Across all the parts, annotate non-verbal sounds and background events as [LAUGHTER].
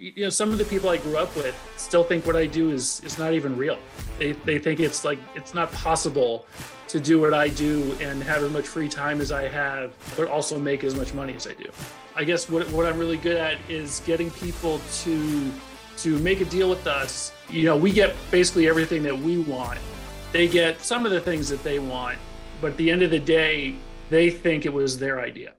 you know, some of the people I grew up with still think what I do is is not even real. They they think it's like it's not possible to do what I do and have as much free time as I have, but also make as much money as I do. I guess what what I'm really good at is getting people to to make a deal with us. You know, we get basically everything that we want. They get some of the things that they want, but at the end of the day, they think it was their idea.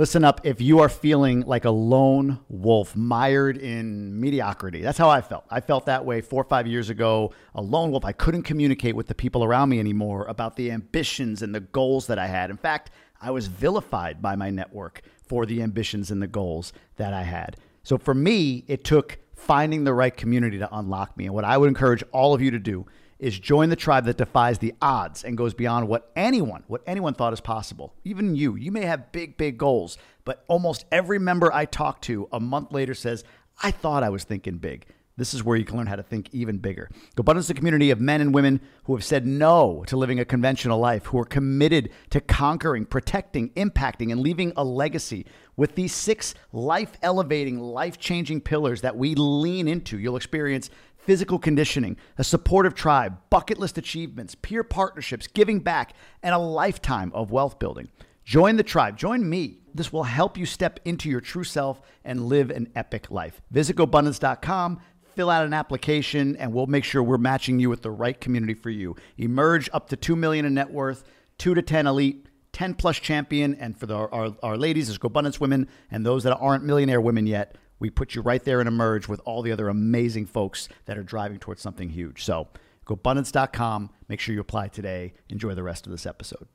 Listen up if you are feeling like a lone wolf mired in mediocrity. That's how I felt. I felt that way four or five years ago. A lone wolf. I couldn't communicate with the people around me anymore about the ambitions and the goals that I had. In fact, I was vilified by my network for the ambitions and the goals that I had. So for me, it took finding the right community to unlock me. And what I would encourage all of you to do is join the tribe that defies the odds and goes beyond what anyone, what anyone thought is possible. Even you, you may have big, big goals, but almost every member I talk to a month later says, I thought I was thinking big. This is where you can learn how to think even bigger. GoBundance is a community of men and women who have said no to living a conventional life, who are committed to conquering, protecting, impacting, and leaving a legacy. With these six life elevating, life changing pillars that we lean into, you'll experience physical conditioning, a supportive tribe, bucket list achievements, peer partnerships, giving back, and a lifetime of wealth building. Join the tribe, join me. This will help you step into your true self and live an epic life. Visit GoBundance.com, fill out an application, and we'll make sure we're matching you with the right community for you. Emerge up to 2 million in net worth, 2 to 10 elite, 10 plus champion, and for the, our, our ladies, there's GoBundance women, and those that aren't millionaire women yet, we put you right there and emerge with all the other amazing folks that are driving towards something huge. So GoBundance.com. Make sure you apply today. Enjoy the rest of this episode.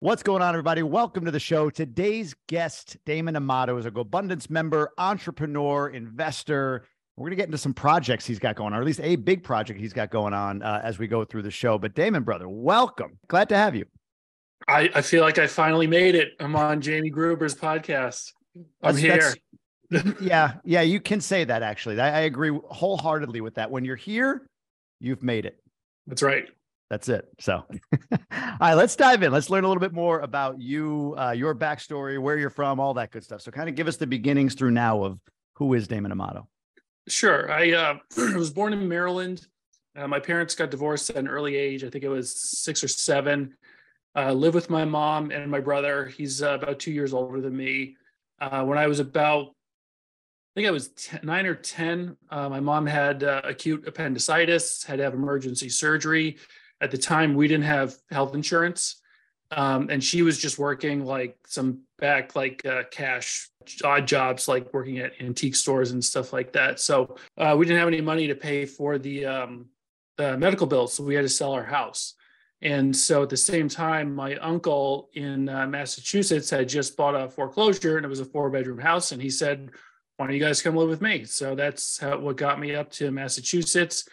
What's going on, everybody? Welcome to the show. Today's guest, Damon Amato, is a GoBundance member, entrepreneur, investor. We're going to get into some projects he's got going on, or at least a big project he's got going on uh, as we go through the show. But Damon, brother, welcome. Glad to have you. I, I feel like I finally made it. I'm on Jamie Gruber's podcast. I'm that's, here. That's, yeah, yeah, you can say that actually. I, I agree wholeheartedly with that. When you're here, you've made it. That's right. That's it. So, [LAUGHS] all right, let's dive in. Let's learn a little bit more about you, uh, your backstory, where you're from, all that good stuff. So, kind of give us the beginnings through now of who is Damon Amato. Sure. I uh, [CLEARS THROAT] was born in Maryland. Uh, my parents got divorced at an early age. I think it was six or seven. Uh, live with my mom and my brother. He's uh, about two years older than me. Uh, when I was about I think I was 10, nine or 10. Uh, my mom had uh, acute appendicitis, had to have emergency surgery. At the time, we didn't have health insurance. Um, and she was just working like some back, like uh, cash, odd jobs, like working at antique stores and stuff like that. So uh, we didn't have any money to pay for the, um, the medical bills. So we had to sell our house. And so at the same time, my uncle in uh, Massachusetts had just bought a foreclosure and it was a four bedroom house. And he said, why don't you guys come live with me? So that's how, what got me up to Massachusetts.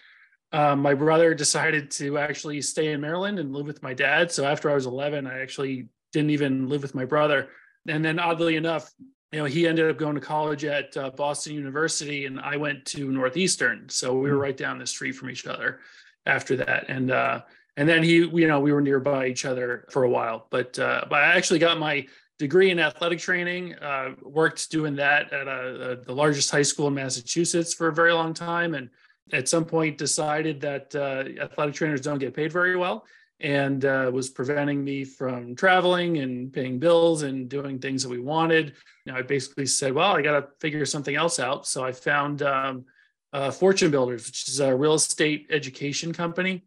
Um, my brother decided to actually stay in Maryland and live with my dad. So after I was 11, I actually didn't even live with my brother. And then oddly enough, you know, he ended up going to college at uh, Boston University and I went to Northeastern. So we were hmm. right down the street from each other after that. And, uh, and then he, you know, we were nearby each other for a while, but, uh, but I actually got my degree in athletic training. Uh, worked doing that at a, a, the largest high school in Massachusetts for a very long time, and at some point decided that uh, athletic trainers don't get paid very well, and uh, was preventing me from traveling and paying bills and doing things that we wanted. You know, I basically said, "Well, I got to figure something else out." So I found um, uh, Fortune Builders, which is a real estate education company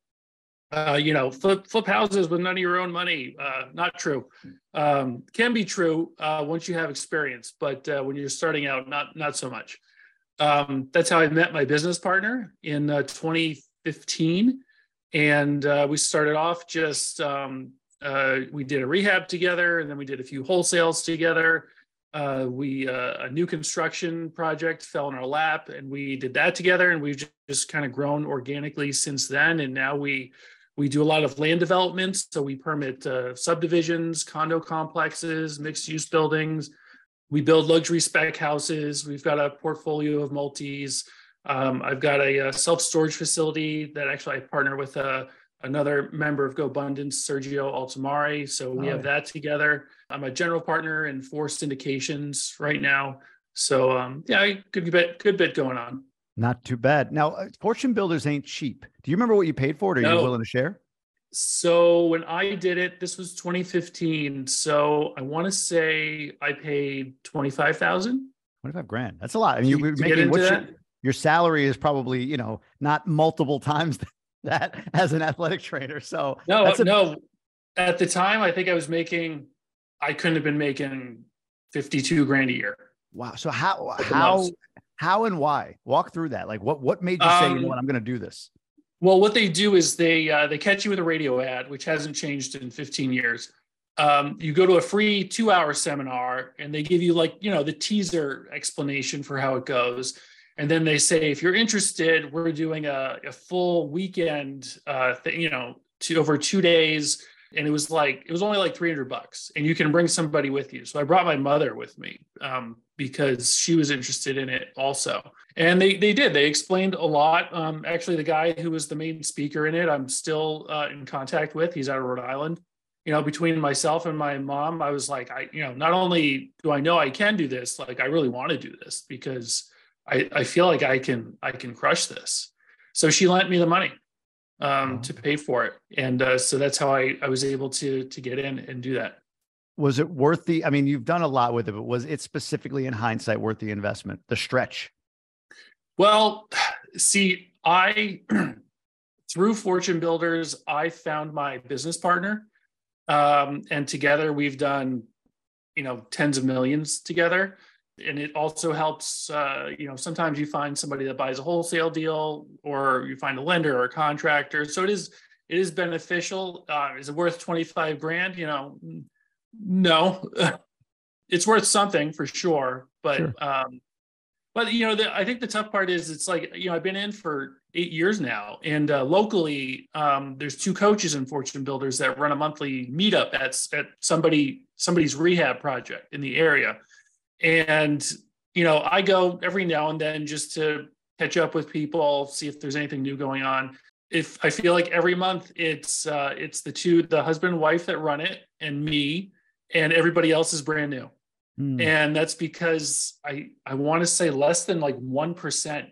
uh, you know, flip flip houses with none of your own money. Uh, not true. Um, can be true uh, once you have experience, but uh, when you're starting out, not not so much. Um, that's how I met my business partner in uh, 2015, and we started off just um, we did a rehab together, and then we did a few wholesales together. we a new construction project fell in our lap, and we did that together, and we've just kind of grown organically since then. And now we we do a lot of land development, so we permit uh, subdivisions, condo complexes, mixed use buildings. We build luxury spec houses. We've got a portfolio of multis. Um, I've got a, a self storage facility that actually I partner with a, another member of GoBundance, Sergio Altamari. So we oh, have that together. I'm a general partner in four syndications right now. So um, yeah, good bit, good bit going on. Not too bad. Now, uh, fortune builders ain't cheap. Do you remember what you paid for it? Are no. you willing to share? So when I did it, this was 2015. So I want to say I paid 25,000. 25 grand. That's a lot. I mean, you're making what's your, your salary is probably, you know, not multiple [LAUGHS] times that as an athletic trainer. So no, a- no. At the time, I think I was making, I couldn't have been making 52 grand a year. Wow. So how, how, how and why? Walk through that. Like what, what made you say, um, you know what, I'm going to do this? Well, what they do is they uh, they catch you with a radio ad, which hasn't changed in 15 years. Um, you go to a free two hour seminar, and they give you like you know the teaser explanation for how it goes, and then they say if you're interested, we're doing a, a full weekend, uh, thing, you know, to over two days and it was like it was only like 300 bucks and you can bring somebody with you. So i brought my mother with me um, because she was interested in it also. And they they did. They explained a lot. Um, actually the guy who was the main speaker in it i'm still uh, in contact with. He's out of rhode island. You know between myself and my mom i was like i you know not only do i know i can do this like i really want to do this because i i feel like i can i can crush this. So she lent me the money um, to pay for it. And uh, so that's how I, I was able to to get in and do that. Was it worth the? I mean, you've done a lot with it, but was it specifically in hindsight worth the investment, the stretch? Well, see, I [CLEARS THROAT] through Fortune Builders, I found my business partner, um, and together we've done, you know, tens of millions together and it also helps uh, you know sometimes you find somebody that buys a wholesale deal or you find a lender or a contractor. So it is it is beneficial. Uh, is it worth 25 grand? You know no. [LAUGHS] It's worth something for sure but sure. um but you know the, i think the tough part is it's like you know i've been in for eight years now and uh, locally um, there's two coaches in fortune builders that run a monthly meetup at, at somebody somebody's rehab project in the area and, you know, I go every now and then just to catch up with people, see if there's anything new going on. If I feel like every month it's uh, it's the two, the husband and wife that run it, and me, and everybody else is brand new. Hmm. And that's because I I want to say less than like one percent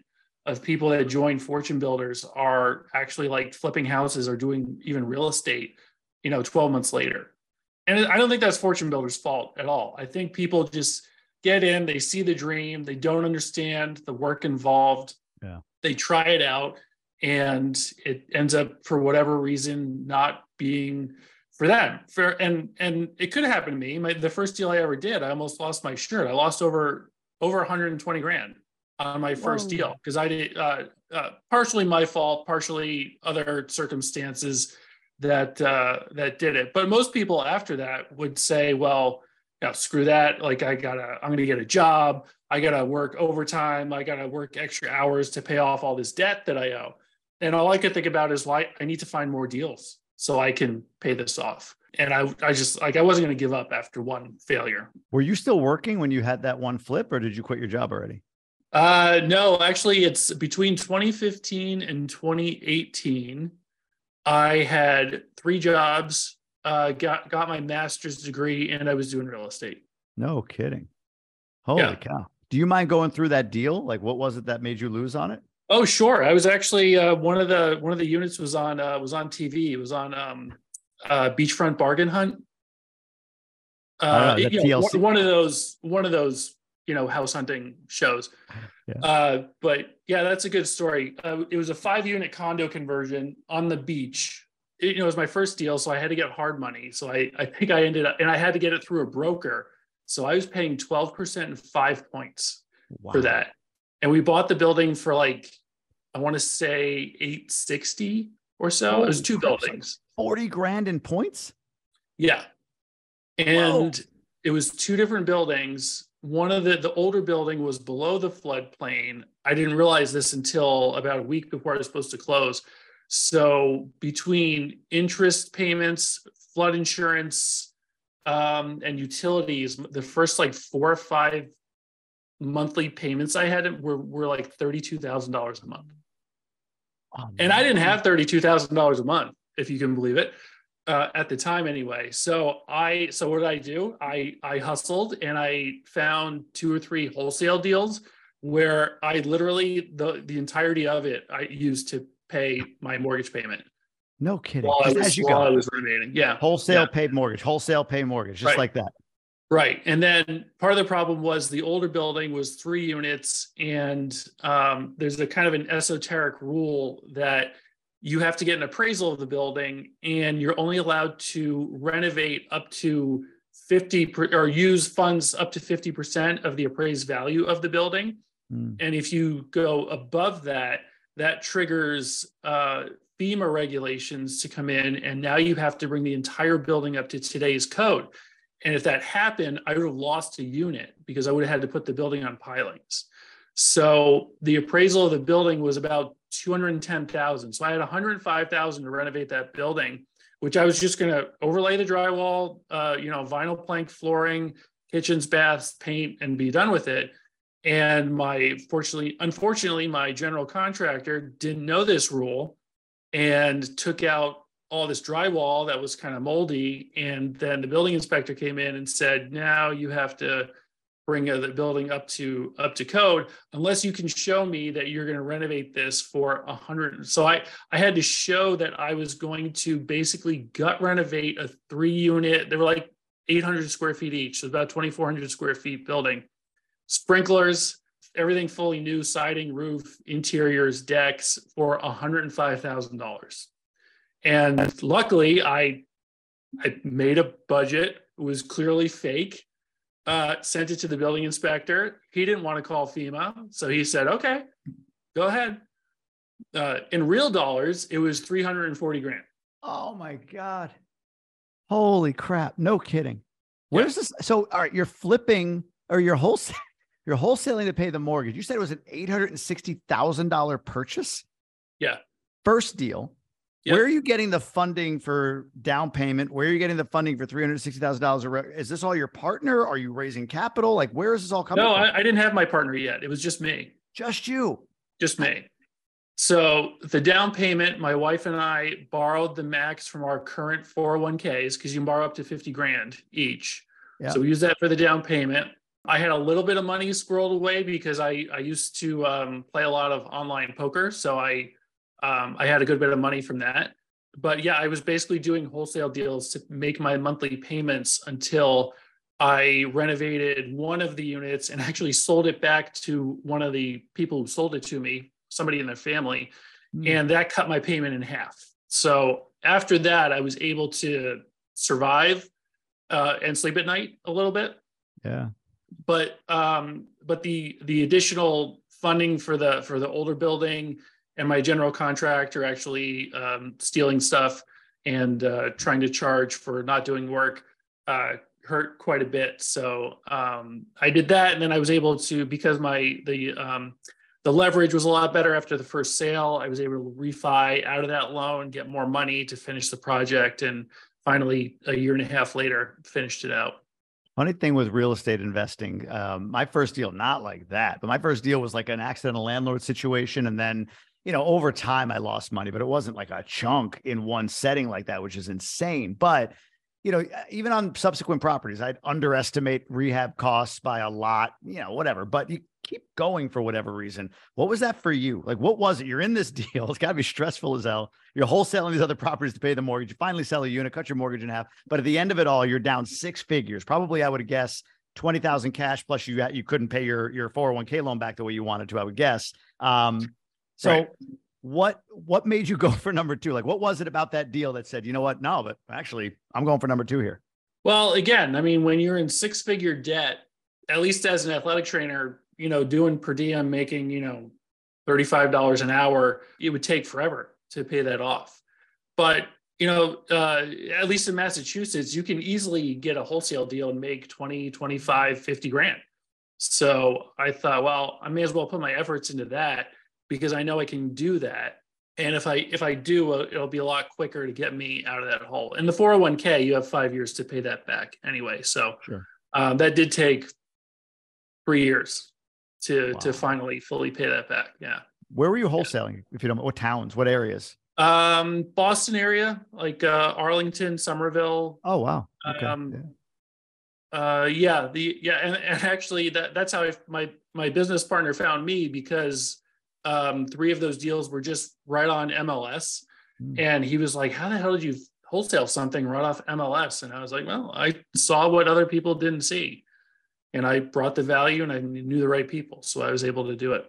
of people that join fortune builders are actually like flipping houses or doing even real estate you know 12 months later and i don't think that's fortune builders fault at all i think people just get in, they see the dream, they don't understand the work involved. Yeah. They try it out and it ends up for whatever reason not being for them. For and and it could happen to me. My the first deal I ever did, I almost lost my shirt. I lost over over 120 grand on my first Whoa. deal because I did uh, uh, partially my fault, partially other circumstances that uh, that did it. But most people after that would say, well, yeah, screw that. Like I gotta, I'm gonna get a job. I gotta work overtime. I gotta work extra hours to pay off all this debt that I owe. And all I could think about is why I need to find more deals so I can pay this off. And I, I just like I wasn't gonna give up after one failure. Were you still working when you had that one flip, or did you quit your job already? Uh, no, actually, it's between 2015 and 2018. I had three jobs uh, got got my master's degree, and I was doing real estate. No kidding. Holy yeah. cow! Do you mind going through that deal? Like, what was it that made you lose on it? Oh, sure. I was actually uh, one of the one of the units was on uh, was on TV. It was on um, uh, Beachfront Bargain Hunt. Uh, know, you know, one of those one of those you know house hunting shows. Yeah. Uh, but yeah, that's a good story. Uh, it was a five unit condo conversion on the beach it, you know, it was my first deal, so I had to get hard money. So I, I think I ended up, and I had to get it through a broker. So I was paying 12% and five points wow. for that. And we bought the building for like, I want to say 860 or so. Oh, it was two buildings. 40 grand in points? Yeah. And Whoa. it was two different buildings. One of the, the older building was below the floodplain. I didn't realize this until about a week before I was supposed to close. So between interest payments, flood insurance, um, and utilities, the first like four or five monthly payments I had were, were like $32,000 a month. Oh, and I didn't have $32,000 a month if you can believe it. Uh, at the time anyway. So I so what did I do? I I hustled and I found two or three wholesale deals where I literally the the entirety of it I used to pay my mortgage payment. No kidding. While I was, As you while go. I was renovating. Yeah. Wholesale Yeah. pay mortgage, wholesale pay mortgage, just Right. like that. Right. And then part of the problem was the older building was three units. And um, there's a kind of an esoteric rule that you have to get an appraisal of the building and you're only allowed to renovate up to 50 per, or use funds up to 50% of the appraised value of the building. Hmm. And if you go above that, that triggers uh, FEMA regulations to come in. And now you have to bring the entire building up to today's code. And if that happened, I would have lost a unit because I would have had to put the building on pilings. So the appraisal of the building was about 210,000. So I had 105,000 to renovate that building, which I was just going to overlay the drywall, uh, you know, vinyl plank flooring, kitchens, baths, paint, and be done with it. And my fortunately, unfortunately, my general contractor didn't know this rule and took out all this drywall that was kind of moldy. And then the building inspector came in and said, now you have to bring the building up to up to code unless you can show me that you're going to renovate this for a hundred. So I I had to show that I was going to basically gut renovate a three unit. They were like 800 square feet each, so about 2,400 square feet building. Sprinklers, everything fully new, siding, roof, interiors, decks for $105,000. And luckily, I I made a budget. It was clearly fake. Uh, sent it to the building inspector. He didn't want to call FEMA, so he said, "Okay, go ahead." Uh, in real dollars, it was 340 grand. Oh my God. Holy crap. No kidding. Where's this? So, all right, you're flipping or you're wholesale, you're wholesaling to pay the mortgage. You said it was an $860,000 purchase? Yeah. First deal. Yep. Where are you getting the funding for down payment? Where are you getting the funding for $360,000? a re- Is this all your partner? Are you raising capital? Like, where is this all coming No, from? I, I didn't have my partner yet. It was just me. Just you. just me. So the down payment, my wife and I borrowed the max from our current 401ks because you can borrow up to 50 grand each. Yeah. So we use that for the down payment. I had a little bit of money squirreled away because I, I used to um, play a lot of online poker. So I um, I had a good bit of money from that. But yeah, I was basically doing wholesale deals to make my monthly payments until I renovated one of the units and actually sold it back to one of the people who sold it to me, somebody in their family, Hmm. and that cut my payment in half. So after that, I was able to survive uh, and sleep at night a little bit. Yeah. But um, but the the additional funding for the for the older building and my general contractor actually um, stealing stuff and uh, trying to charge for not doing work uh, hurt quite a bit. So um, I did that, and then I was able to because my the um, the leverage was a lot better after the first sale. I was able to refi out of that loan, get more money to finish the project, and finally, a year and a half later, finished it out. Funny thing with real estate investing, um, my first deal, not like that, but my first deal was like an accidental landlord situation. And then, you know, over time I lost money, but it wasn't like a chunk in one setting like that, which is insane. But, you know, even on subsequent properties, I'd underestimate rehab costs by a lot, you know, whatever. But you keep going for whatever reason. What was that for you? Like, what was it? You're in this [LAUGHS] deal. It's got to be stressful as hell. You're wholesaling these other properties to pay the mortgage. You finally sell a unit, cut your mortgage in half. But at the end of it all, you're down six figures. Probably, I would guess, twenty thousand cash plus you you couldn't pay your your 401k loan back the way you wanted to. I would guess. Um, so. Right. What what made you [LAUGHS] go for number two? Like, what was it about that deal that said, you know what? No, but actually, I'm going for number two here. Well, again, I mean, when you're in six figure debt, at least as an athletic trainer, you know, doing per diem, making, you know, $35 an hour, it would take forever to pay that off. But, you know, uh, at least in Massachusetts, you can easily get a wholesale deal and make 20, 25, 50 grand. So I thought, well, I may as well put my efforts into that because I know I can do that. And if I if I do, it'll be a lot quicker to get me out of that hole. In the 401k, you have five years to pay that back anyway. So Sure. um, that did take three years to Wow. to finally fully pay that back. Yeah. Where were you wholesaling? If you don't, what towns, what areas? Um, Boston area, like uh, Arlington, Somerville. Oh wow. Okay. Um, yeah. Uh, yeah, the yeah, and, and actually that that's how I, my my business partner found me because um, three of those deals were just right on MLS, mm. and he was like, "How the hell did you wholesale something right off MLS?" And I was like, "Well, I saw what other people didn't see, and I brought the value, and I knew the right people, so I was able to do it."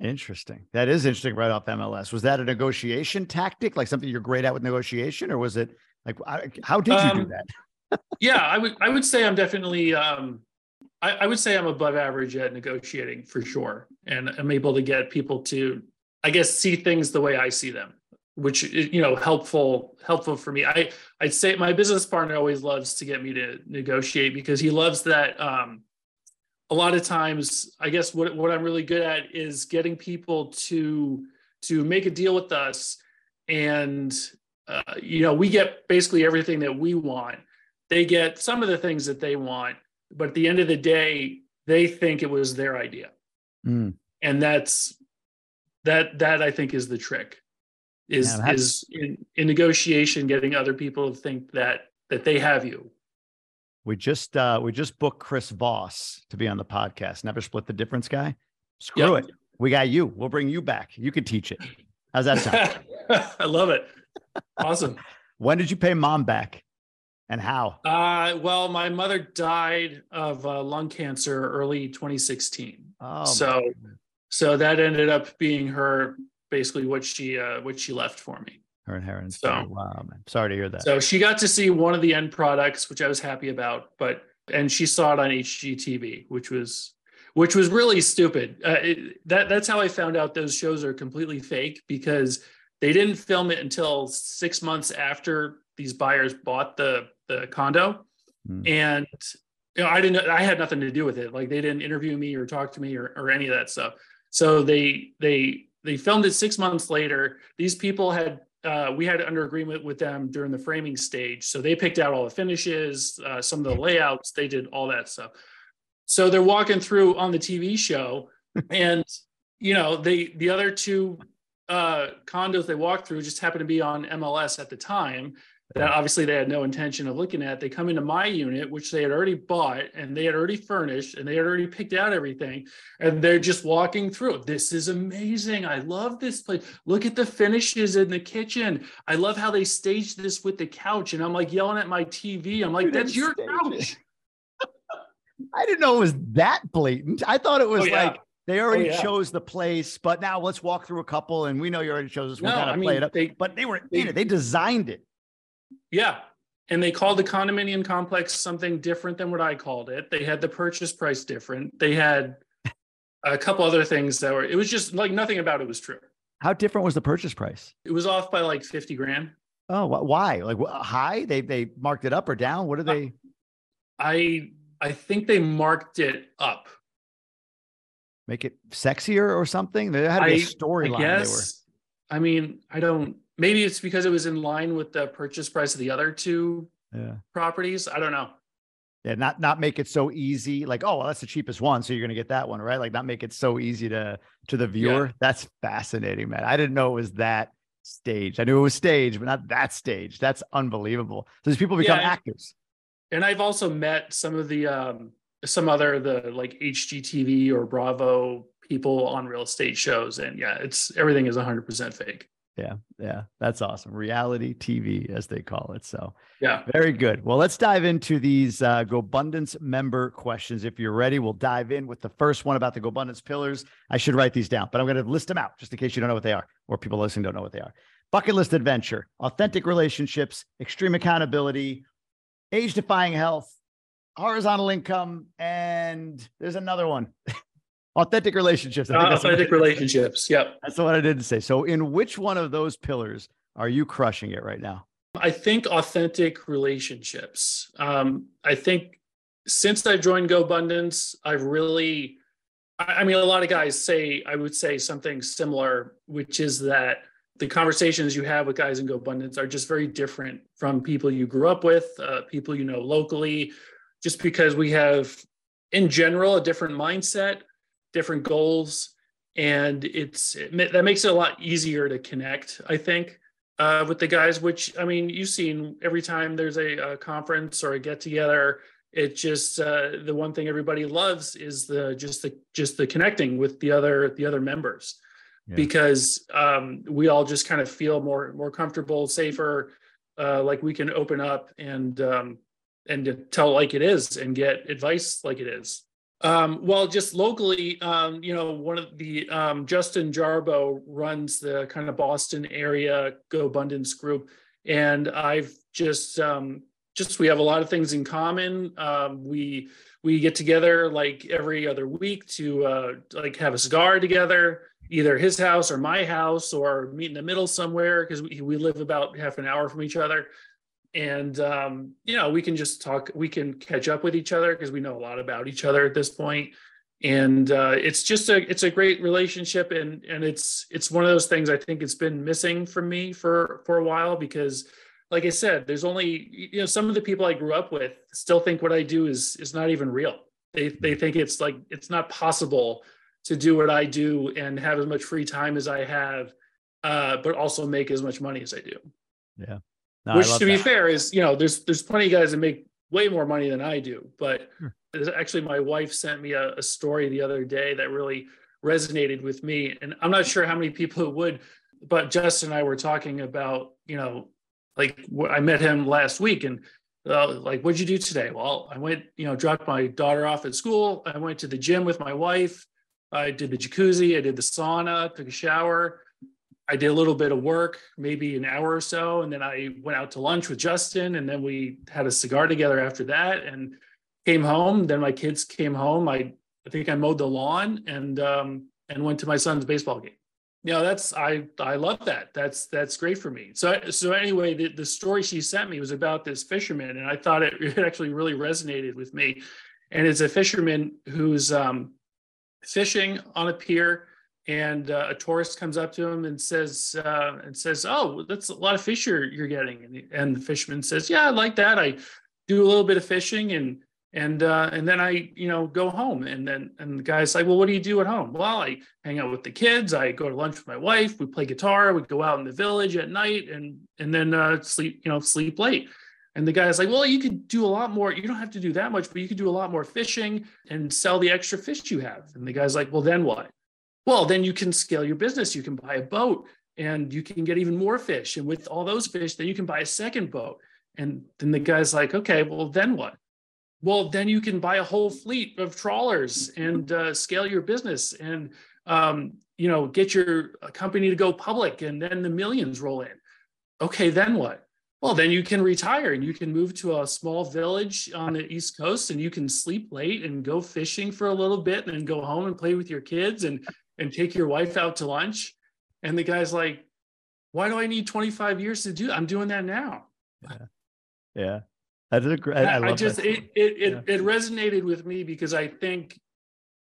Interesting. That is interesting. Right off MLS, was that a negotiation tactic, like something you're great at with negotiation, or was it like how did you um, do that? [LAUGHS] yeah, I would I would say I'm definitely um, I, I, would say I'm above average at negotiating for sure, and I'm able to get people to I guess see things the way I see them, which you know helpful helpful for me. I I'd say my business partner always loves to get me to negotiate because he loves that. Um, a lot of times, I guess what what I'm really good at is getting people to to make a deal with us and uh, you know we get basically everything that we want they get some of the things that they want, but at the end of the day, they think it was their idea. Mm. And that's that that I think is the trick is yeah, is in, in negotiation getting other people to think that that they have you. We just uh we just booked Chris Voss to be on the podcast. Never split the difference guy. Screw yep. it. We got you. We'll bring you back. You can teach it. How's that sound? [LAUGHS] I love it. Awesome. when did you pay mom back? and how? Uh, well, my mother died of uh, lung cancer early 2016. Oh, so, so that ended up being her basically what she uh, what she left for me. Her inheritance. So, wow, man. Sorry to hear that. So she got to see one of the end products, which I was happy about, but and she saw it on HGTV, which was which was really stupid. Uh, it, that that's how I found out those shows are completely fake because they didn't film it until six months after these buyers bought the the condo, mm. and you know I didn't I had nothing to do with it. Like they didn't interview me or talk to me or, or any of that stuff. So they they they filmed it six months later. These people had uh, we had under agreement with them during the framing stage, so they picked out all the finishes, uh, some of the layouts. They did all that stuff. So they're walking through on the TV show, [LAUGHS] and you know they the other two uh, condos they walked through just happened to be on MLS at the time that obviously they had no intention of looking at. They come into my unit, which they had already bought and they had already furnished and they had already picked out everything. And they're just walking through. This is amazing. I love this place. Look at the finishes in the kitchen. I love how they staged this with the couch. And I'm like yelling at my TV. I'm like, that's your couch. [LAUGHS] [LAUGHS] I didn't know it was that blatant. I thought it was oh, yeah. like they already oh, yeah. chose the place, but now let's walk through a couple. And we know you already chose this. We'll no, I mean, play it up. They, but they were they, in it. They designed it. Yeah. And they called the condominium complex something different than what I called it. They had the purchase price different. They had a couple other things that were, it was just like nothing about it was true. How different was the purchase price? It was off by like 50 grand. Oh, why? Like high? They they marked it up or down? What are they? I I think they marked it up. Make it sexier or something? There had to be a storyline. I mean, I don't maybe it's because it was in line with the purchase price of the other two yeah. properties. I don't know. Yeah, not not make it so easy. Like, oh, well, that's the cheapest one, so you're gonna get that one, right? Like, not make it so easy to to the viewer. Yeah. That's fascinating, man. I didn't know it was that staged. I knew it was staged, but not that stage. That's unbelievable. So these people become yeah, actors. And I've also met some of the um some other the like HGTV or Bravo people on real estate shows, and yeah, it's everything is 100 percent fake. Yeah, yeah, that's awesome. Reality TV, as they call it. So, yeah, very good. Well, let's dive into these uh, GoBundance member questions. If you're ready, we'll dive in with the first one about the GoBundance pillars. I should write these down, but I'm going to list them out just in case you don't know what they are, or people listening don't know what they are. Bucket list adventure, authentic relationships, extreme accountability, age defying health, horizontal income, and there's another one. [LAUGHS] authentic relationships. Uh, authentic relationships. Yep. That's what I didn't say. So, in which one of those pillars are you crushing it right now? I think authentic relationships. Um, I think since I've joined GoBundance, I've really, I mean, a lot of guys say, I would say something similar, which is that the conversations you have with guys in GoBundance are just very different from people you grew up with, uh, people you know locally, just because we have, in general, a different mindset different goals and it's it, that makes it a lot easier to connect i think uh, with the guys, which I mean, you've seen every time there's a, a conference or a get together, it just uh, the one thing everybody loves is the just the just the connecting with the other the other members yeah. because um, we all just kind of feel more more comfortable safer uh, like we can open up and um, and tell like it is and get advice like it is um, well just locally um, you know one of the um, justin jarbo runs the kind of boston area GoBundance group and i've just um, just we have a lot of things in common. Um, we we get together like every other week to uh, like have a cigar together, either his house or my house, or meet in the middle somewhere because we, we live about half an hour from each other. And um, you know, we can just talk. We can catch up with each other because we know a lot about each other at this point. And uh, it's just a it's a great relationship, and and it's it's one of those things I think it's been missing from me for for a while because like I said, there's only you know some of the people I grew up with still think what I do is is not even real. They they think it's like it's not possible to do what I do and have as much free time as I have, uh, but also make as much money as I do. Yeah. No, Which, to be fair, is you know there's there's plenty of guys that make way more money than I do. But sure. actually, my wife sent me a, a story the other day that really resonated with me, and I'm not sure how many people [LAUGHS] would. But Justin and I were talking about you know like I met him last week and uh, like, what'd you do today? Well, I went, you know, dropped my daughter off at school. I went to the gym with my wife. I did the jacuzzi. I did the sauna, took a shower. I did a little bit of work, maybe an hour or so. And then I went out to lunch with Justin. And then we had a cigar together after that and came home. Then my kids came home. I, I think I mowed the lawn and, um, and went to my son's baseball game you know that's i i love that that's that's great for me so so anyway the, the story she sent me was about this fisherman and i thought it, [LAUGHS] it actually really resonated with me and it's a fisherman who's um, fishing on a pier and uh, a tourist comes up to him and says uh, and says oh that's a lot of fish you're, you're getting and, and the fisherman says yeah i like that i do a little bit of fishing and and uh, and then I you know go home and then and the guy's like, well, what do you do at home? Well, I hang out with the kids. I go to lunch with my wife. We play guitar. We go out in the village at night and and then uh, sleep you know sleep late. And the guy's like, well, you could do a lot more. You don't have to do that much, but you could do a lot more fishing and sell the extra fish you have. And the guy's like, well, then what? Well, then you can scale your business. You can buy a boat and you can get even more fish. And with all those fish, then you can buy a second boat. And then the guy's like, okay, well, then what? well then you can buy a whole fleet of trawlers and uh, scale your business and um, you know get your company to go public and then the millions roll in okay then what well then you can retire and you can move to a small village on the east coast and you can sleep late and go fishing for a little bit and then go home and play with your kids and and take your wife out to lunch and the guy's like why do i need 25 years to do i'm doing that now yeah yeah that's a great. I, I just it it it, yeah. it resonated with me because I think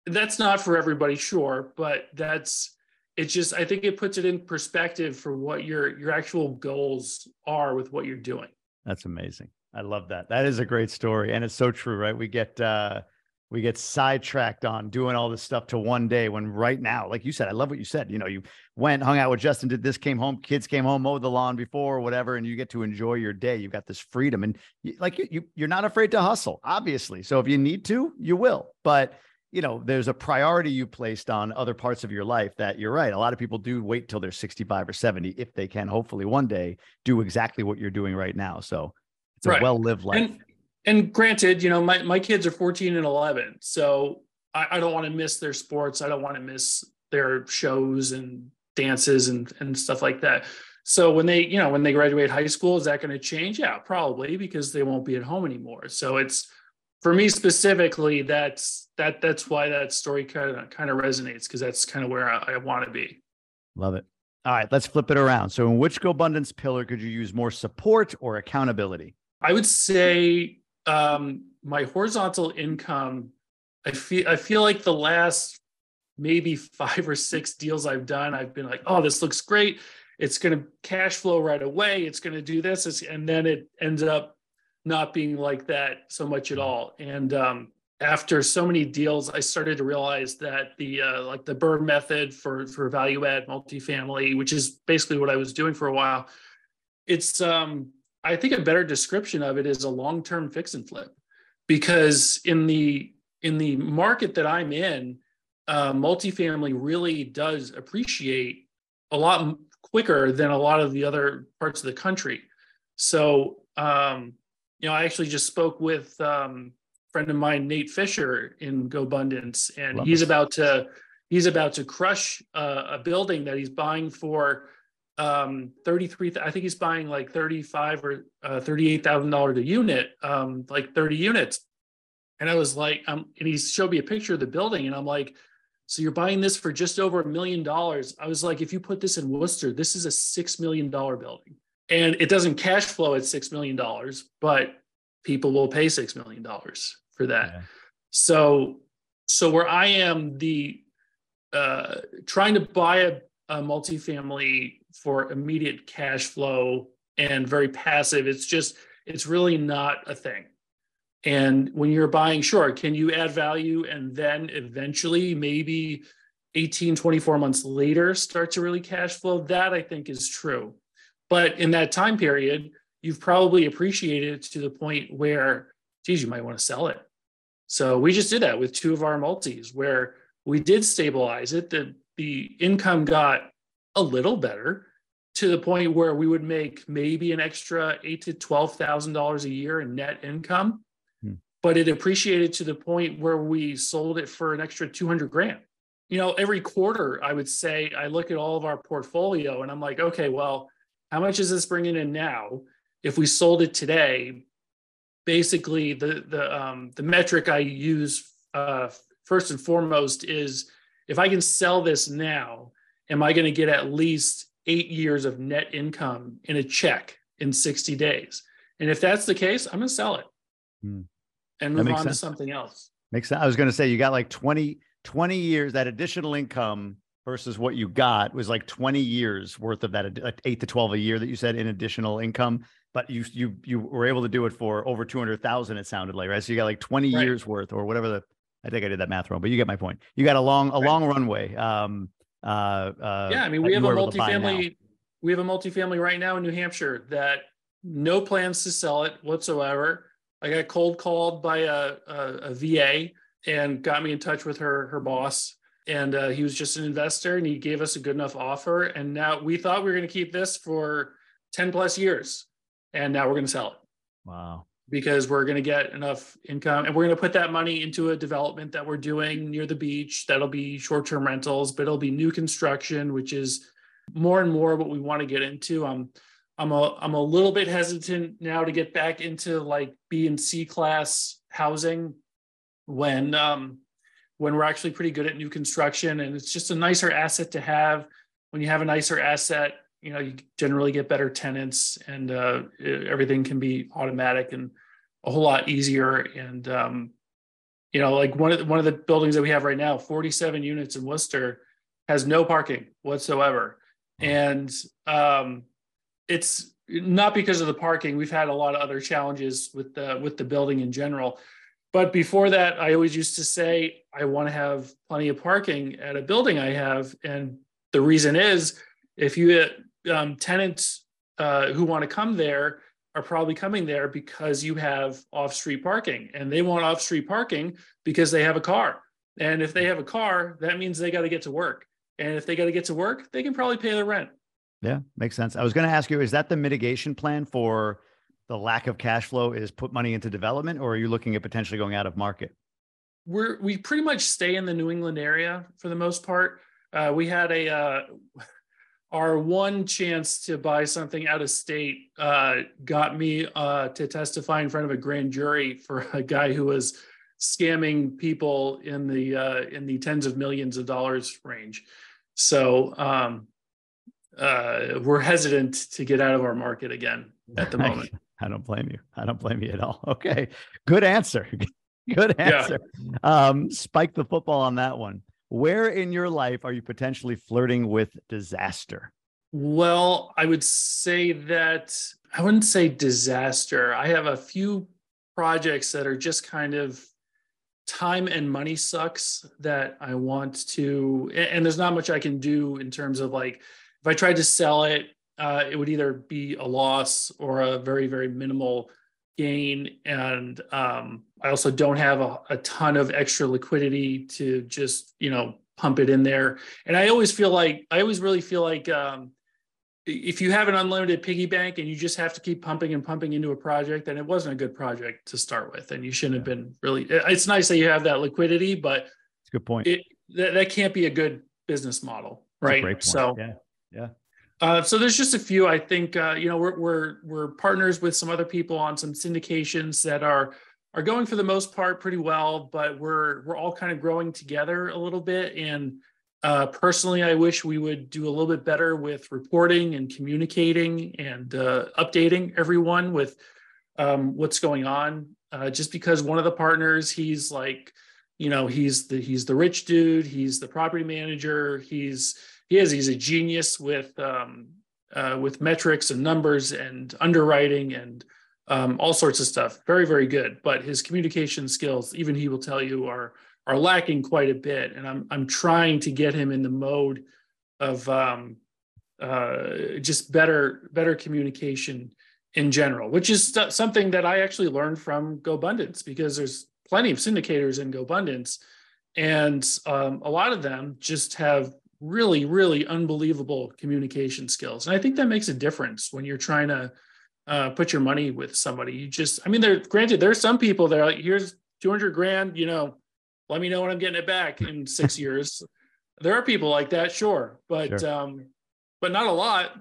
that's not for everybody, sure, but that's it's just I think it puts it in perspective for what your your actual goals are with what you're doing. That's amazing. I love that. That is a great story, and it's so true, right? We get uh we get sidetracked on doing all this stuff to one day when right now, like you said, I love what you said. You know, you went, hung out with Justin, did this, came home, kids came home, mowed the lawn before or whatever, and you get to enjoy your day. You've got this freedom and you, like you, you're not afraid to hustle, obviously. So if you need to, you will. But you know, there's a priority you placed on other parts of your life that you're right. A lot of people do wait till they're 65 or 70 if they can, hopefully one day do exactly what you're doing right now. So it's right. a well lived life. And- and granted, you know, my, my kids are 14 and 11. So I, I don't want to miss their sports. I don't want to miss their shows and dances and, and stuff like that. So when they, you know, when they graduate high school, is that going to change? Yeah, probably because they won't be at home anymore. So it's for me specifically, that's that that's why that story kind of kind of resonates because that's kind of where I, I want to be. Love it. All right, let's flip it around. So in which GoBundance pillar could you use more support or accountability? I would say um, my horizontal income, I feel I feel like the last maybe five or six deals I've done, I've been like, oh, this looks great. It's going to cash flow right away. It's going to do this, and then it ends up not being like that so much at all. And um, after so many deals, I started to realize that the uh, like the BRRRR method for for value add multifamily, which is basically what I was doing for a while, it's um I think a better description of it is a long-term fix and flip because in the in the market that I'm in, uh, multifamily really does appreciate a lot quicker than a lot of the other parts of the country. So, um, you know, I actually just spoke with um, a friend of mine, Nate Fisher in GoBundance, and Love he's it. about to he's about to crush uh, a building that he's buying for um 33 i think he's buying like 35 or uh, 38 thousand dollars a unit um like 30 units. And i was like um and he showed me a picture of the building and i'm like so you're buying this for just over a million dollars? I was like if you put this in worcester this is a six million dollar building. And it doesn't cash flow at six million dollars but people will pay six million dollars for that. Yeah. so so where i am the uh trying to buy a, a multifamily for immediate cash flow and very passive. It's just, it's really not a thing. And when you're buying, sure, can you add value and then eventually, maybe 18, 24 months later, start to really cash flow? That I think is true. But in that time period, you've probably appreciated it to the point where, geez, you might want to sell it. So we just did that with two of our multis where we did stabilize it. The, the income got a little better to the point where we would make maybe an extra eight to twelve thousand dollars a year in net income, hmm. but it appreciated to the point where we sold it for an extra two hundred grand. You know, every quarter, I would say I look at all of our portfolio and I'm like, okay, well, how much is this bringing in now? If we sold it today, basically the the um, the metric I use uh, first and foremost is if I can sell this now am I going to get at least eight years of net income in a check in 60 days? And if that's the case, I'm going to sell it hmm. and move on sense. to something else. Makes sense. I was going to say you got like 20, 20 years, that additional income versus what you got was like 20 years worth of that like eight to 12 a year that you said in additional income. But you you you were able to do it for over 200,000, it sounded like, right? So you got like 20 right. years worth or whatever the I think I did that math wrong, but you get my point. You got a long, a right. long runway. Um, uh, uh, yeah, I mean, we have a multifamily. We have a multifamily right now in New Hampshire that no plans to sell it whatsoever. I got cold called by a, a, a VA and got me in touch with her her boss, and uh, he was just an investor, and he gave us a good enough offer. And now we thought we were going to keep this for ten plus years, and now we're going to sell it. Wow because we're going to get enough income and we're going to put that money into a development that we're doing near the beach. That'll be short-term rentals but it'll be new construction which is more and more what we want to get into. I'm i'm a i'm a little bit hesitant now to get back into like b and c class housing when um when we're actually pretty good at new construction and it's just a nicer asset to have. When you have a nicer asset you know you generally get better tenants and uh, everything can be automatic and a whole lot easier. And um, you know like one of the, one of the buildings that we have right now 47 units in worcester has no parking whatsoever. And um, it's not because of the parking. We've had a lot of other challenges with the with the building in general. But before that i always used to say i want to have plenty of parking at a building i have. And the reason is if you um, tenants uh, who want to come there are probably coming there because you have off-street parking and they want off-street parking because they have a car. And if they have a car that means they got to get to work. And if they got to get to work they can probably pay their rent. Yeah makes sense. I was going to ask you is that the mitigation plan for the lack of cash flow is put money into development or are you looking at potentially going out of market? We're we pretty much stay in the new england area for the most part. Uh, we had a uh, our one chance to buy something out of state uh, got me uh, to testify in front of a grand jury for a guy who was scamming people in the uh, in the tens of millions of dollars range. So um, uh, we're hesitant to get out of our market again at the [LAUGHS] moment. I don't blame you. I don't blame you at all. [LAUGHS] Okay, good answer. [LAUGHS] Good answer. Yeah. Um, spike the football on that one. Where in your life are you potentially flirting with disaster? Well, I would say that I wouldn't say disaster. I have a few projects that are just kind of time and money sucks that I want to, and there's not much I can do in terms of like, if I tried to sell it, uh, it would either be a loss or a very, very minimal gain. And um, I also don't have a, a ton of extra liquidity to just, you know, pump it in there. And I always feel like, I always really feel like um, if you have an unlimited piggy bank and you just have to keep pumping and pumping into a project, then it wasn't a good project to start with. And you shouldn't have been really, it's nice that you have that liquidity, but it's a good point. It, that, that can't be a good business model. Right. So, yeah. Yeah. Uh, so there's just a few. I think uh, you know we're we're we're partners with some other people on some syndications that are are going for the most part pretty well, but we're we're all kind of growing together a little bit. And uh, personally, I wish we would do a little bit better with reporting and communicating and uh, updating everyone with um, what's going on. Uh, just because one of the partners, he's like, you know, he's the he's the rich dude, he's the property manager, he's he is he's a genius with um, uh, with metrics and numbers and underwriting and um, all sorts of stuff. Very very good, but his communication skills, even he will tell you, are are lacking quite a bit. And I'm I'm trying to get him in the mode of um, uh, just better better communication in general, which is st- something that I actually learned from GoBundance because there's plenty of syndicators in GoBundance, and um, a lot of them just have really, really unbelievable communication skills. And I think that makes a difference when you're trying to uh, put your money with somebody. You just, I mean, there, granted, there's some people that are like, here's 200 grand, you know, let me know when I'm getting it back in six [LAUGHS] years. There are people like that, sure, but, sure. um, but not a lot.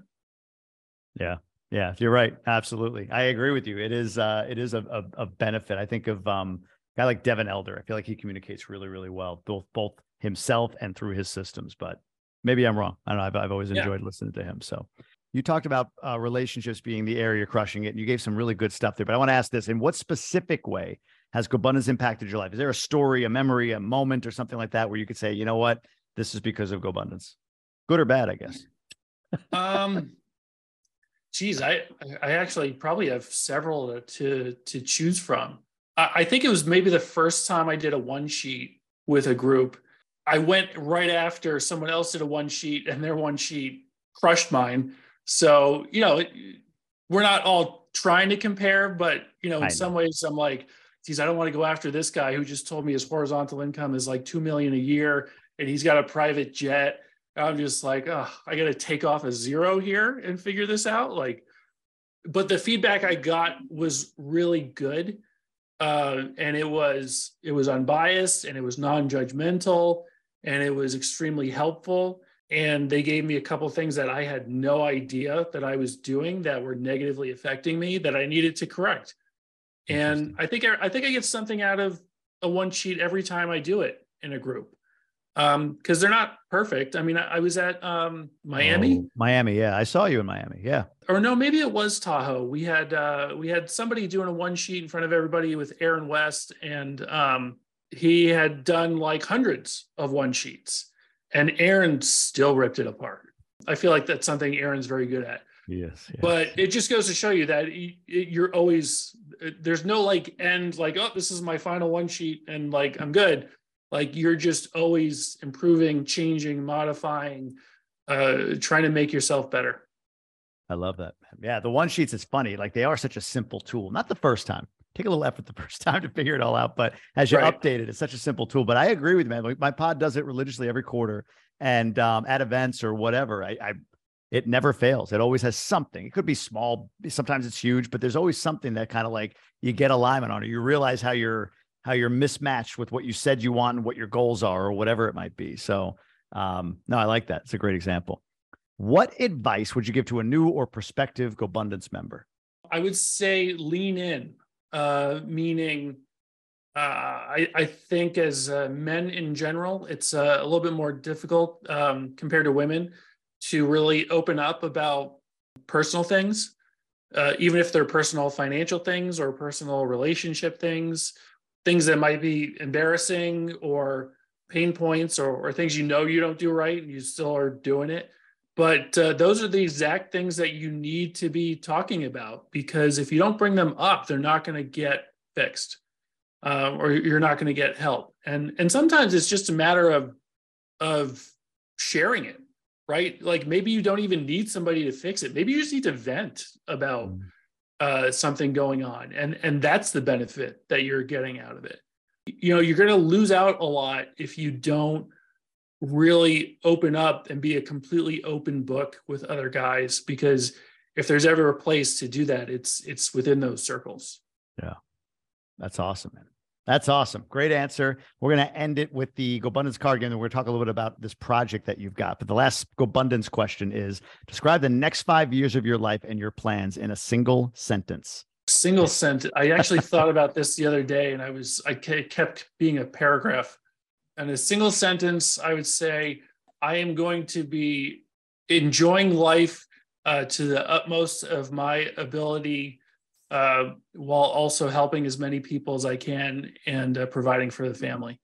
Yeah. Yeah, you're right. Absolutely. I agree with you. It is, uh, it is a, a, a benefit. I think of, um, a guy like Devin Elder. I feel like he communicates really, really well, both, both himself and through his systems. But maybe I'm wrong. I don't know. I've, I've always enjoyed yeah. listening to him. So you talked about uh, relationships being the area you're crushing it, and you gave some really good stuff there. But I want to ask this: in what specific way has GoBundance impacted your life? Is there a story, a memory, a moment, or something like that where you could say, you know what, this is because of GoBundance, good or bad, I guess. um, [LAUGHS] geez, I I actually probably have several to to choose from. I, I think it was maybe the first time I did a one sheet with a group I went right after someone else did a one sheet and their one sheet crushed mine. So, you know, we're not all trying to compare, but, you know, in some ways I'm like, geez, I don't want to go after this guy who just told me his horizontal income is like 2 million a year and he's got a private jet. I'm just like, oh, I got to take off a zero here and figure this out. Like, but the feedback I got was really good. Uh, and it was, it was unbiased and it was non-judgmental and it was extremely helpful. And they gave me a couple things that I had no idea that I was doing that were negatively affecting me that I needed to correct. And I think I, I think I get something out of a one sheet every time I do it in a group because um, they're not perfect. I mean, I, I was at um, Miami. Oh, Miami, yeah, I saw you in Miami. Yeah, or no, maybe it was Tahoe. We had uh, we had somebody doing a one sheet in front of everybody with Aaron West, and um, he had done like hundreds of one sheets and Aaron still ripped it apart. I feel like that's something Aaron's very good at. Yes, yes. But it just goes to show you that you're always there's no like end like oh this is my final one sheet and like I'm good. Like you're just always improving, changing, modifying, uh trying to make yourself better. I love that. Yeah, the one sheets is funny. Like they are such a simple tool. Not the first time take a little effort the first [LAUGHS] time to figure it all out. But as you right. update it, it's such a simple tool. But I agree with you, man. My pod does it religiously every quarter, and um, at events or whatever, I, I it never fails. It always has something. It could be small, sometimes it's huge, but there's always something that kind of like you get alignment on it. You realize how you're how you're mismatched with what you said you want and what your goals are or whatever it might be. So um, no, I like that. It's a great example. What advice would you give to a new or prospective GoBundance member? I would say lean in uh, meaning uh, I, I, think as uh, men in general, it's uh, a little bit more difficult um, compared to women to really open up about personal things, uh, even if they're personal financial things or personal relationship things, things that might be embarrassing or pain points or, or things you know you don't do right and you still are doing it. But uh, those are the exact things that you need to be talking about because if you don't bring them up, they're not going to get fixed, uh, or you're not going to get help. And and sometimes it's just a matter of of sharing it. right? Like maybe you don't even need somebody to fix it. Maybe you just need to vent about mm. uh, something going on, and and that's the benefit that you're getting out of it. You know, you're going to lose out a lot if you don't really open up and be a completely open book with other guys because if there's ever a place to do that it's it's within those circles yeah that's awesome man that's awesome. Great answer. We're going to end it with the GoBundance card game. And we're going to talk a little bit about this project that you've got. But the last GoBundance question is describe the next five years of your life and your plans in a single sentence. Single sentence. I actually thought about this the other day and I was, I kept being a paragraph. And a single sentence, I would say, I am going to be enjoying life uh, to the utmost of my ability uh, while also helping as many people as I can and uh, providing for the family.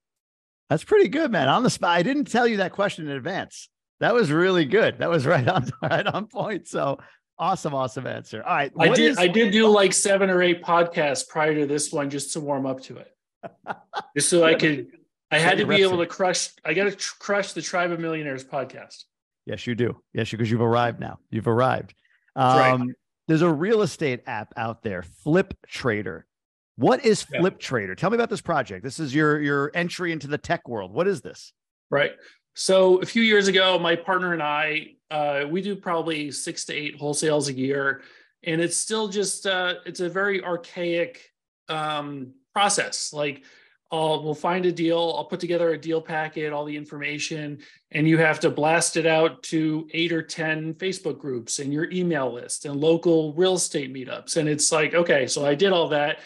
That's pretty good, man. On the spot, I didn't tell you that question in advance. That was really good. That was [LAUGHS] right on right on point. So awesome, awesome answer. All right, I did. Is- I did do like seven or eight podcasts prior to this one just to warm up to it, [LAUGHS] just so I could. I had to be able to crush. I got to tr- crush the Tribe of Millionaires podcast. Yes, you do. Yes, because you've arrived now. You've arrived. Um, right. There's a real estate app out there, Flip Trader. What is Flip yeah. Trader? Tell me about this project. This is your your entry into the tech world. What is this? Right. So a few years ago, my partner and I, uh, we do probably six to eight wholesales a year, and it's still just uh, it's a very archaic um, process. Like I'll we'll find a deal. I'll put together a deal packet, all the information, and you have to blast it out to eight or ten Facebook groups and your email list and local real estate meetups. And it's like, okay, so I did all that,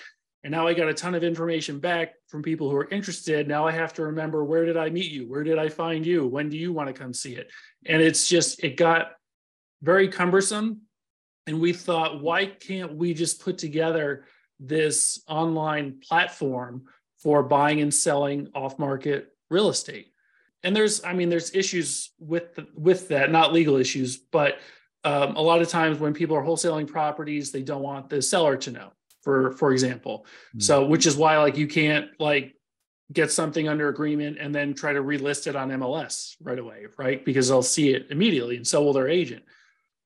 and now I got a ton of information back from people who are interested. Now I have to remember where did I meet you? Where did I find you? When do you want to come see it? And it's just it got very cumbersome, and we thought, why can't we just put together this online platform? For buying and selling off market real estate. And there's, I mean, there's issues with the, with that, not legal issues, but um, a lot of times when people are wholesaling properties, they don't want the seller to know. For for example, mm-hmm. so which is why like you can't like get something under agreement and then try to relist it on MLS right away, right? Because they'll see it immediately and so will their agent.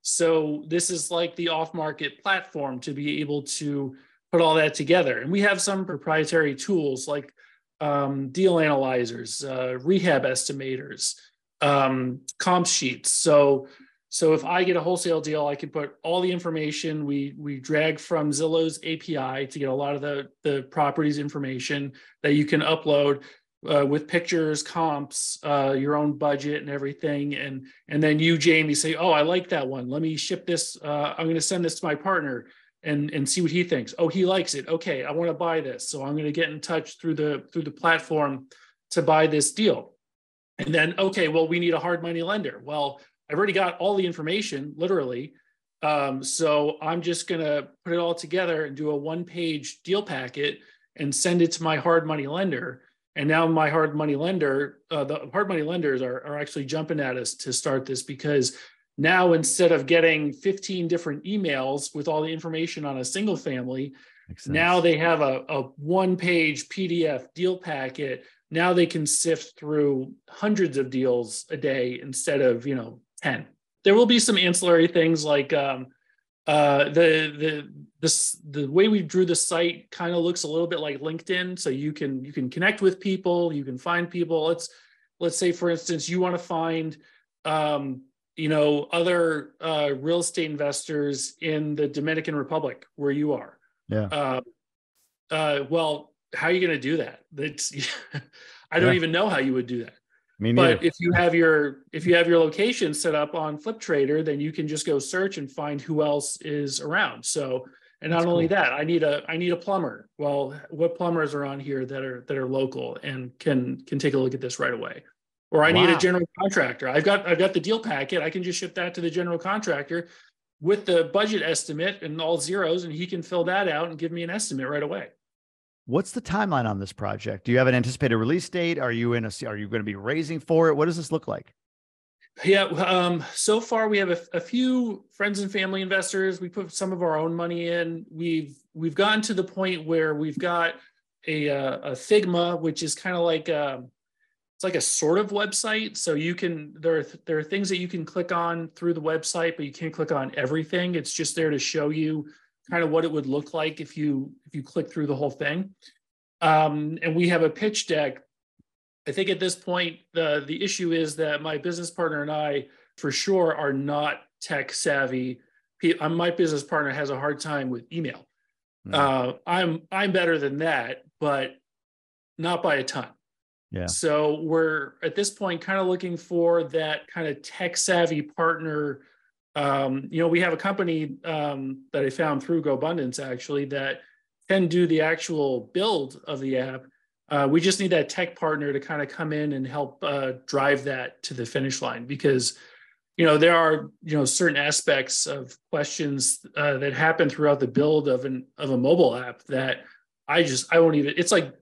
So this is like the off-market platform to be able to put all that together. And we have some proprietary tools like um, deal analyzers, uh, rehab estimators, um, comp sheets. So, so if I get a wholesale deal, I can put all the information we we drag from Zillow's API to get a lot of the the properties information that you can upload uh, with pictures, comps, uh, your own budget, and everything. And and then you, Jamie, say, "Oh, I like that one. Let me ship this. Uh, I'm going to send this to my partner." And and see what he thinks. Oh he likes it. Okay i want to buy this so i'm going to get in touch through the through the platform to buy this deal. And then okay well we need a hard money lender. Well i've already got all the information literally. Um, so i'm just going to put it all together and do a one page deal packet and send it to my hard money lender. And now my hard money lender uh, the hard money lenders are, are actually jumping at us to start this because now, instead of getting 15 different emails with all the information on a single family, now they have a, a one page PDF deal packet. Now they can sift through hundreds of deals a day instead of, you know, 10. There will be some ancillary things like um, uh, the the this the way we drew the site kind of looks a little bit like LinkedIn. So you can you can connect with people, you can find people. Let's let's say for instance you want to find um, you know other uh, real estate investors in the Dominican Republic where you are. Yeah. Uh, uh, well, how are you going to do that? That's [LAUGHS] I don't yeah. even know how you would do that. Me but if you have your if you have your location set up on Flip Trader, then you can just go search and find who else is around. So and not That's only cool. that, I need a I need a plumber. Well, what plumbers are on here that are that are local and can can take a look at this right away? Or I wow. need a general contractor. I've got I've got the deal packet. I can just ship that to the general contractor with the budget estimate and all zeros, and he can fill that out and give me an estimate right away. What's the timeline on this project? Do you have an anticipated release date? Are you in a are you going to be raising for it? What does this look like? Yeah, um, so far we have a, a, few friends and family investors. We put some of our own money in. We've we've gotten to the point where we've got a, uh, a Figma, which is kind of like um, it's like a sort of website. So you can there are there are things that you can click on through the website, but you can't click on everything. It's just there to show you kind of what it would look like if you if you click through the whole thing. Um, and we have a pitch deck. I think at this point the the issue is that my business partner and I for sure are not tech savvy. Uh, my business partner has a hard time with email. Mm. Uh, I'm I'm better than that, but not by a ton. Yeah. So we're at this point kind of looking for that kind of tech savvy partner. Um, you know, we have a company um, that I found through GoBundance actually that can do the actual build of the app. Uh, we just need that tech partner to kind of come in and help uh, drive that to the finish line because you know there are you know certain aspects of questions uh, that happen throughout the build of an of a mobile app that I just I won't even. It's like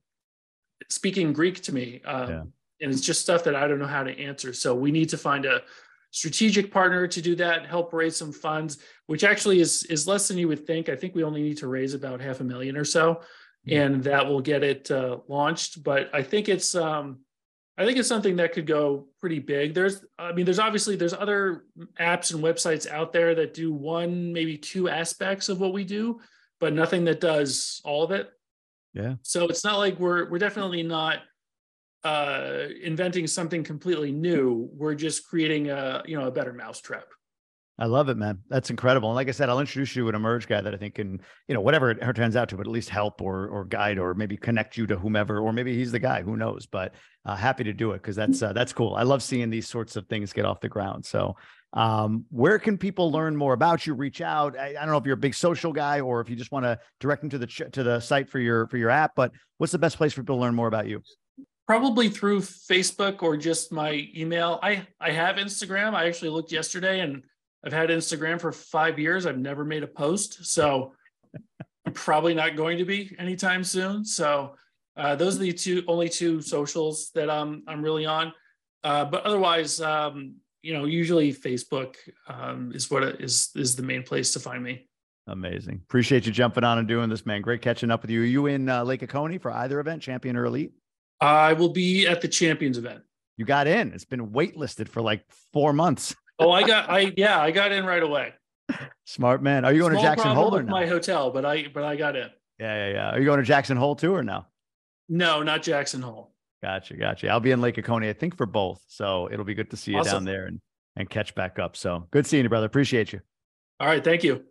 speaking Greek to me. Um, yeah. And it's just stuff that I don't know how to answer. So we need to find a strategic partner to do that, help raise some funds, which actually is is less than you would think. I think we only need to raise about half a million or so, and that will get it uh, launched. But I think it's um, I think it's something that could go pretty big. There's, I mean, there's obviously there's other apps and websites out there that do one, maybe two aspects of what we do, but nothing that does all of it. Yeah. So it's not like we're we're definitely not uh inventing something completely new. We're just creating a, you know, a better mousetrap. I love it, man. That's incredible. And like I said, I'll introduce you to an emerge guy that I think can, you know, whatever it turns out to, but at least help or or guide or maybe connect you to whomever, or maybe he's the guy. Who knows? But uh, happy to do it because that's uh, that's cool. I love seeing these sorts of things get off the ground. So um, where can people learn more about you? Reach out. I, I, don't know if you're a big social guy or if you just want to direct them to the ch- to the site for your for your app. But what's the best place for people to learn more about you? Probably through Facebook or just my email. I I have Instagram. I actually looked yesterday, and I've had Instagram for five years. I've never made a post, so I'm probably not going to be anytime soon. So uh, those are the two only two socials that I'm I'm really on. Uh, but otherwise, um, you know, usually Facebook um, is what is is the main place to find me. Amazing. Appreciate you jumping on and doing this, man. Great catching up with you. Are you in uh, Lake Oconee for either event, champion or elite? I will be at the champions event. You got in. It's been waitlisted for like four months. [LAUGHS] oh, I got, I, yeah, I got in right away. Smart man. Are you going Small to Jackson Hole or no? My hotel, but I, but I got in. Yeah, yeah, yeah. Are you going to Jackson Hole too or no? No, not Jackson Hole. Gotcha, gotcha. I'll be in Lake Oconee, I think, for both. So it'll be good to see you awesome. down there and and catch back up. So good seeing you, brother. Appreciate you. All right, thank you.